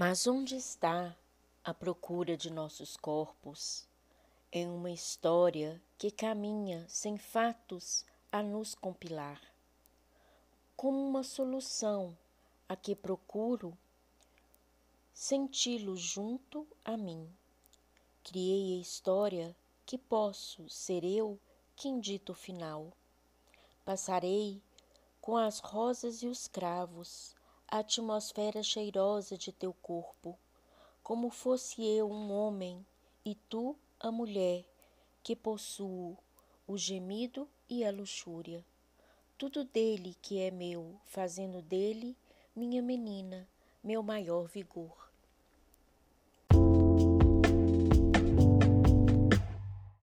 Mas onde está a procura de nossos corpos? Em uma história que caminha sem fatos a nos compilar. Como uma solução a que procuro senti-lo junto a mim. Criei a história que posso ser eu quem dito o final. Passarei com as rosas e os cravos a atmosfera cheirosa de teu corpo, como fosse eu um homem e tu a mulher que possuo o gemido e a luxúria. Tudo dele que é meu, fazendo dele minha menina, meu maior vigor.